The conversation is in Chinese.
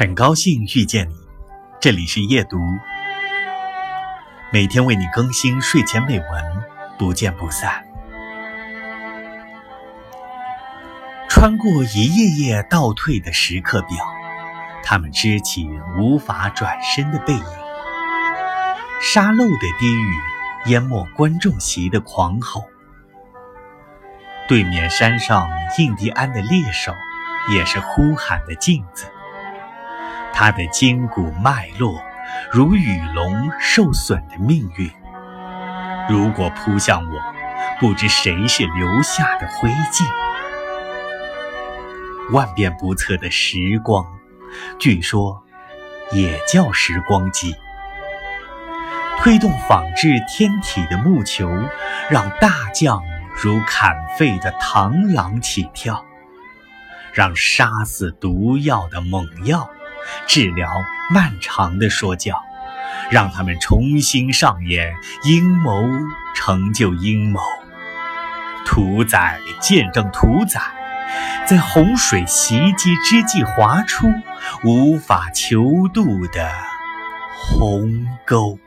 很高兴遇见你，这里是夜读，每天为你更新睡前美文，不见不散。穿过一页页倒退的时刻表，他们支起无法转身的背影。沙漏的低语淹没观众席的狂吼。对面山上印第安的猎手，也是呼喊的镜子。他的筋骨脉络，如雨龙受损的命运。如果扑向我，不知谁是留下的灰烬。万变不测的时光，据说也叫时光机。推动仿制天体的木球，让大将如砍废的螳螂起跳，让杀死毒药的猛药。治疗漫长的说教，让他们重新上演阴谋，成就阴谋。屠宰见证屠宰，在洪水袭击之际划出无法求渡的鸿沟。